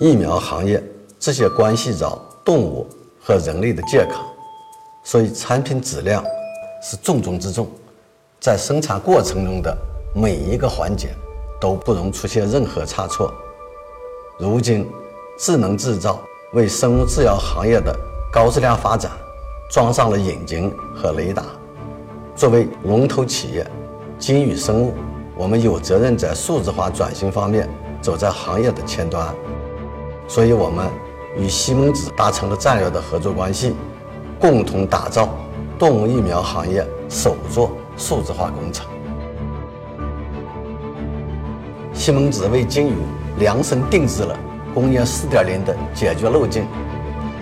疫苗行业这些关系着动物和人类的健康，所以产品质量是重中之重，在生产过程中的每一个环节都不容出现任何差错。如今，智能制造为生物制药行业的高质量发展装上了引擎和雷达。作为龙头企业，金宇生物，我们有责任在数字化转型方面走在行业的前端。所以，我们与西门子达成了战略的合作关系，共同打造动物疫苗行业首座数字化工厂。西门子为金宇量身定制了工业4.0的解决路径，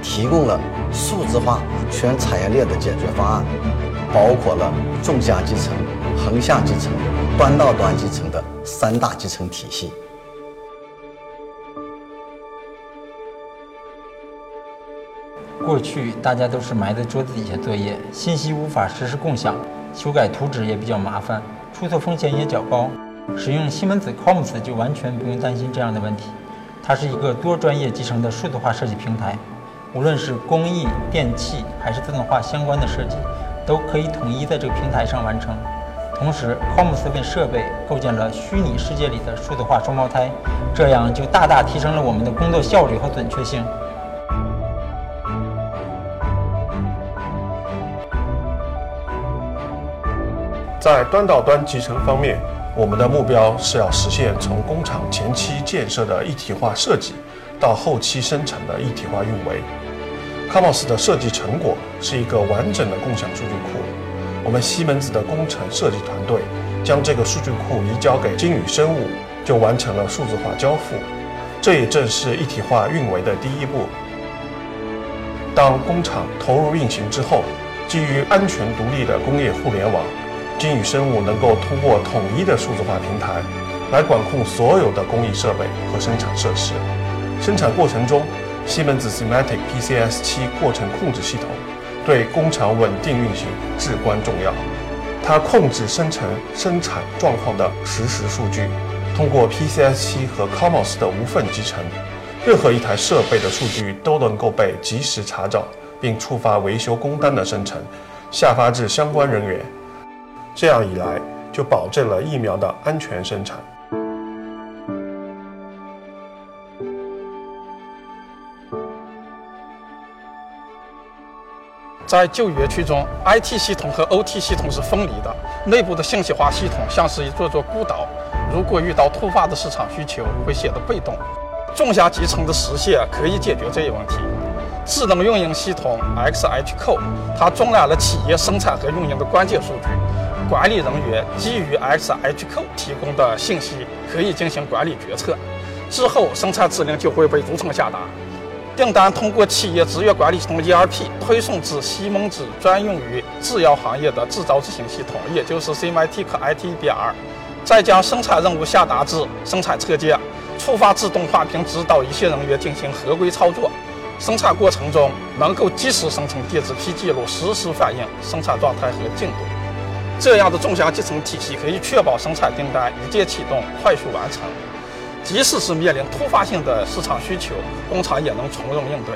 提供了数字化全产业链的解决方案，包括了纵向集成、横向集成、端到端集成的三大集成体系。过去大家都是埋在桌子底下作业，信息无法实时共享，修改图纸也比较麻烦，出错风险也较高。使用西门子 COMS 就完全不用担心这样的问题，它是一个多专业集成的数字化设计平台，无论是工艺、电器还是自动化相关的设计，都可以统一在这个平台上完成。同时，COMS 为设备构建了虚拟世界里的数字化双胞胎，这样就大大提升了我们的工作效率和准确性。在端到端集成方面。我们的目标是要实现从工厂前期建设的一体化设计，到后期生产的一体化运维。Comos 的设计成果是一个完整的共享数据库。我们西门子的工程设计团队将这个数据库移交给金宇生物，就完成了数字化交付。这也正是一体化运维的第一步。当工厂投入运行之后，基于安全独立的工业互联网。金宇生物能够通过统一的数字化平台，来管控所有的工艺设备和生产设施。生产过程中，西门子 Simatic PCS 七过程控制系统对工厂稳定运行至关重要。它控制生成生产状况的实时数据，通过 PCS 七和 Comos 的无缝集成，任何一台设备的数据都能够被及时查找，并触发维修工单的生成，下发至相关人员。这样一来，就保证了疫苗的安全生产。在旧园区中，IT 系统和 OT 系统是分离的，内部的信息化系统像是一座座孤岛。如果遇到突发的市场需求，会显得被动。纵向集成的实现可以解决这一问题。智能运营系统 XHQ，它装纳了企业生产和运营的关键数据。管理人员基于 XHQ 提供的信息可以进行管理决策，之后生产指令就会被逐层下达。订单通过企业资源管理系统 ERP 推送至西蒙子专用于制药行业的制造执行系统，也就是 Simatic ITBR，再将生产任务下达至生产车间，触发自动化并指导一线人员进行合规操作。生产过程中能够及时生成电子批记录，实时反映生产状态和进度。这样的纵向集成体系可以确保生产订单一键启动、快速完成，即使是面临突发性的市场需求，工厂也能从容应对。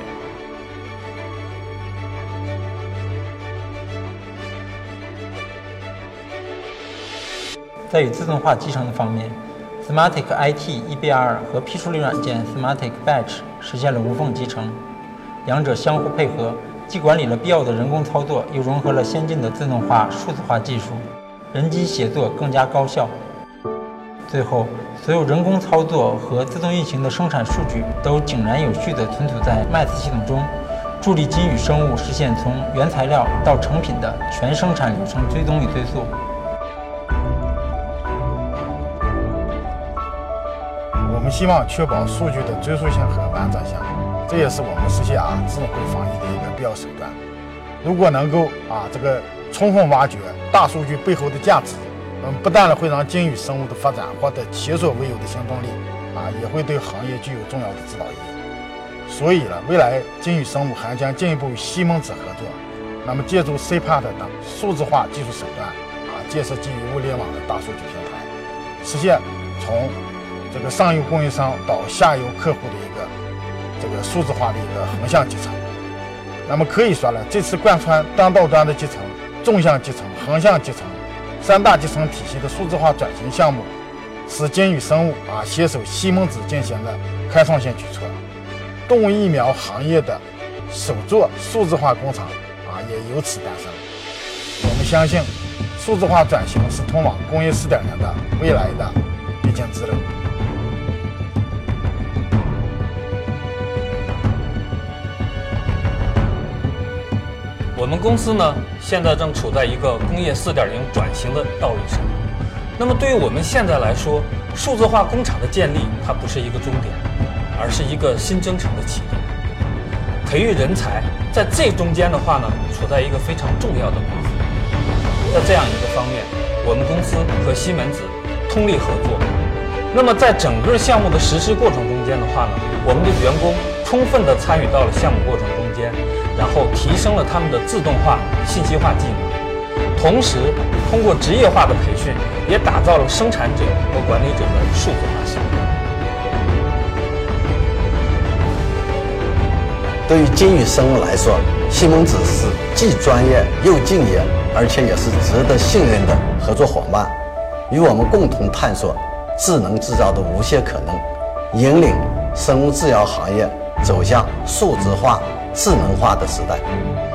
在与自动化集成的方面，Smartic IT EBR 和批处理软件 Smartic Batch 实现了无缝集成，两者相互配合。既管理了必要的人工操作，又融合了先进的自动化、数字化技术，人机协作更加高效。最后，所有人工操作和自动运行的生产数据都井然有序地存储在 MAS 系统中，助力金宇生物实现从原材料到成品的全生产流程追踪与追溯。我们希望确保数据的追溯性和完整性。这也是我们实现啊智慧防疫的一个必要手段。如果能够啊这个充分挖掘大数据背后的价值，嗯，不但会让金宇生物的发展获得前所未有的行动力，啊，也会对行业具有重要的指导意义。所以呢，未来金宇生物还将进一步与西门子合作，那么借助 CPAT 等数字化技术手段，啊，建设基于物联网的大数据平台，实现从这个上游供应商到下游客户的一个。这个数字化的一个横向集成。那么可以说呢，这次贯穿端到端的集成、纵向集成、横向集成三大集成体系的数字化转型项目，是金宇生物啊携手西门子进行的开创性举措。动物疫苗行业的首座数字化工厂啊也由此诞生。我们相信，数字化转型是通往工业四点零的未来的必经之路。我们公司呢，现在正处在一个工业4.0转型的道路上。那么，对于我们现在来说，数字化工厂的建立，它不是一个终点，而是一个新征程的起点。培育人才，在这中间的话呢，处在一个非常重要的部分。在这样一个方面，我们公司和西门子通力合作。那么，在整个项目的实施过程中间的话呢，我们的员工充分地参与到了项目过程中间。然后提升了他们的自动化、信息化技能，同时通过职业化的培训，也打造了生产者和管理者的数字化系统。对于金宇生物来说，西门子是既专业又敬业，而且也是值得信任的合作伙伴，与我们共同探索智能制造的无限可能，引领生物制药行业走向数字化。智能化的时代。